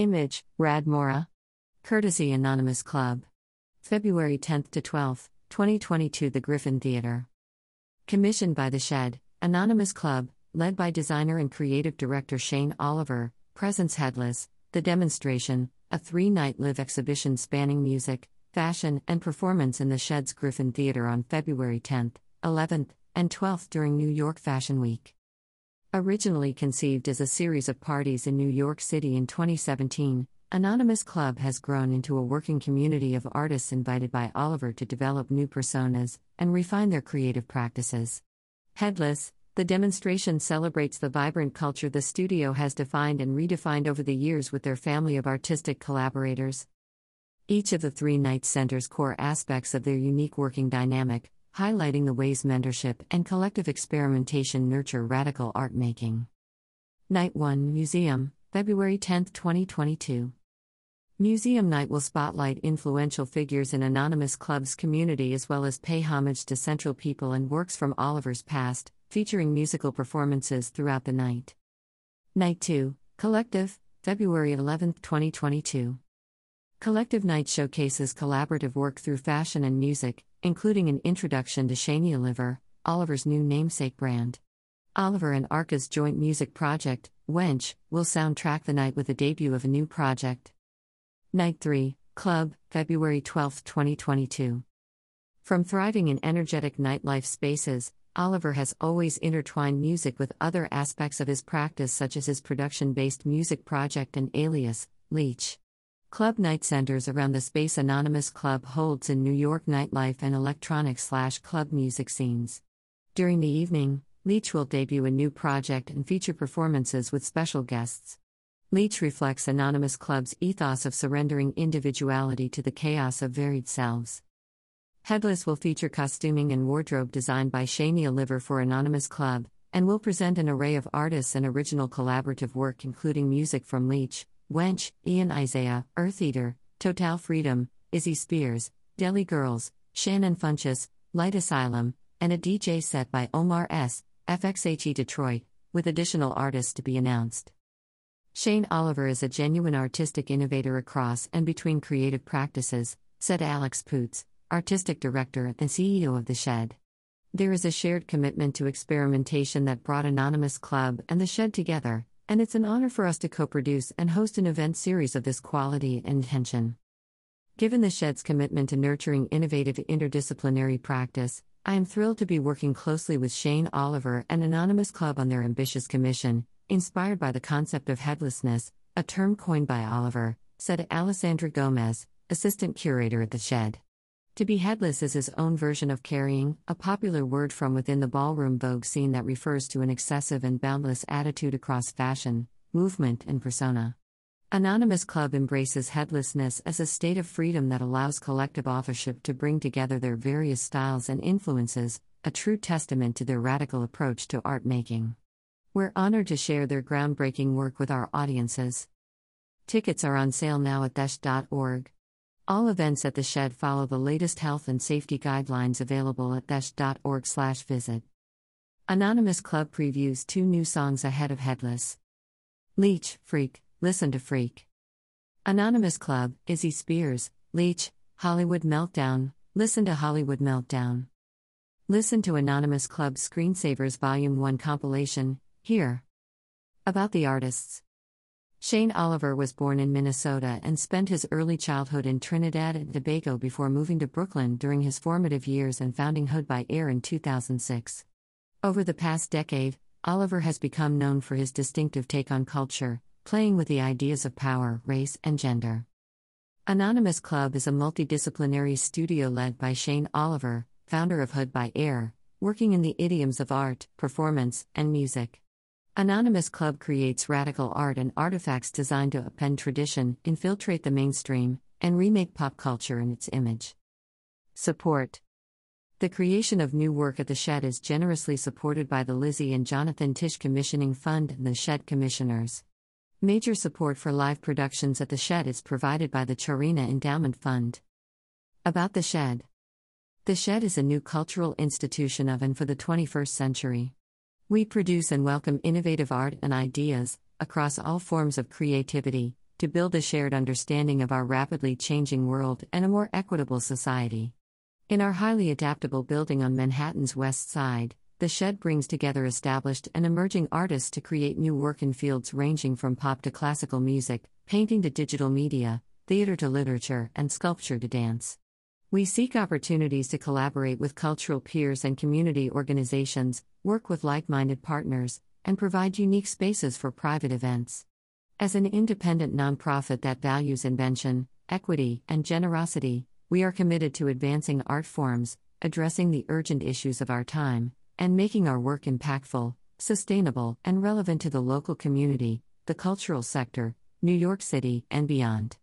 Image, Radmora. Courtesy Anonymous Club. February 10 to 12, 2022 The Griffin Theater. Commissioned by The Shed, Anonymous Club, led by designer and creative director Shayne Oliver, Presence Headless, The Demonstration, a three night live exhibition spanning music, fashion, and performance in the Shed's Griffin Theater on February 10th, 11th, and 12th during New York Fashion Week. Originally conceived as a series of parties in New York City in 2017, Anonymous Club has grown into a working community of artists invited by Oliver to develop new personas and refine their creative practices. Headless, the demonstration celebrates the vibrant culture the studio has defined and redefined over the years with their family of artistic collaborators. Each of the three nights centers core aspects of their unique working dynamic, highlighting the ways mentorship and collective experimentation nurture radical art making. Night 1 Museum, February 10, 2022. Museum Night will spotlight influential figures in Anonymous Club's community as well as pay homage to central people and works from Oliver's past, featuring musical performances throughout the night. Night 2, Collective, February 11, 2022. Collective Night showcases collaborative work through fashion and music, including an introduction to Shayne Oliver, Oliver's new namesake brand. Oliver and Arca's joint music project, Wench, will soundtrack the night with the debut of a new project. Night 3, Club, February 12, 2022. From thriving in energetic nightlife spaces, Oliver has always intertwined music with other aspects of his practice, such as his production based music project and alias, Leech. Club night centers around the space Anonymous Club holds in New York nightlife and electronic slash club music scenes. During the evening, Leech will debut a new project and feature performances with special guests. Leech reflects Anonymous Club's ethos of surrendering individuality to the chaos of varied selves. Headless will feature costuming and wardrobe designed by Shayne Oliver for Anonymous Club, and will present an array of artists and original collaborative work including music from Leech, Wench, Ian Isaiah, Eartheater, Total Freedom, Izzy Spears, Deli Girls, Shannon Funchess, Light Asylum, and a DJ set by Omar S., FXHE Detroit, with additional artists to be announced. Shayne Oliver is a genuine artistic innovator across and between creative practices, said Alex Poots, artistic director and CEO of The Shed. There is a shared commitment to experimentation that brought Anonymous Club and The Shed together, and it's an honor for us to co produce and host an event series of this quality and intention. Given The Shed's commitment to nurturing innovative interdisciplinary practice, I am thrilled to be working closely with Shayne Oliver and Anonymous Club on their ambitious commission, inspired by the concept of headlessness, a term coined by Oliver, said Alessandra Gomez, assistant curator at the Shed. To be headless is his own version of carrying, a popular word from within the ballroom Vogue scene that refers to an excessive and boundless attitude across fashion, movement, and persona. Anonymous Club embraces headlessness as a state of freedom that allows collective authorship to bring together their various styles and influences, a true testament to their radical approach to art making. We're honored to share their groundbreaking work with our audiences. Tickets are on sale now at theshed.org. All events at the Shed follow the latest health and safety guidelines available at theshed.org/visit. Anonymous Club previews two new songs ahead of Headless. Leech, Freak, Listen to Freak. Anonymous Club, Izzy Spears, Leech, Hollywood Meltdown, Listen to Hollywood Meltdown. Listen to Anonymous Club Screensavers Volume 1 compilation, here. About the artists. Shayne Oliver was born in Minnesota and spent his early childhood in Trinidad and Tobago before moving to Brooklyn during his formative years and founding Hood by Air in 2006. Over the past decade, Oliver has become known for his distinctive take on culture, playing with the ideas of power, race, and gender. Anonymous Club is a multidisciplinary studio led by Shayne Oliver, founder of Hood by Air, working in the idioms of art, performance, and music. Anonymous Club creates radical art and artifacts designed to append tradition, infiltrate the mainstream, and remake pop culture in its image. Support The creation of new work at the Shed is generously supported by the Lizzie and Jonathan Tisch Commissioning Fund and the Shed Commissioners. Major support for live productions at the Shed is provided by the Charina Endowment Fund. About the Shed The Shed is a new cultural institution of and for the 21st century. We produce and welcome innovative art and ideas, across all forms of creativity, to build a shared understanding of our rapidly changing world and a more equitable society. In our highly adaptable building on Manhattan's West Side, the Shed brings together established and emerging artists to create new work in fields ranging from pop to classical music, painting to digital media, theater to literature, and sculpture to dance. We seek opportunities to collaborate with cultural peers and community organizations, work with like minded partners, and provide unique spaces for private events. As an independent nonprofit that values invention, equity, and generosity, we are committed to advancing art forms, addressing the urgent issues of our time, and making our work impactful, sustainable, and relevant to the local community, the cultural sector, New York City, and beyond.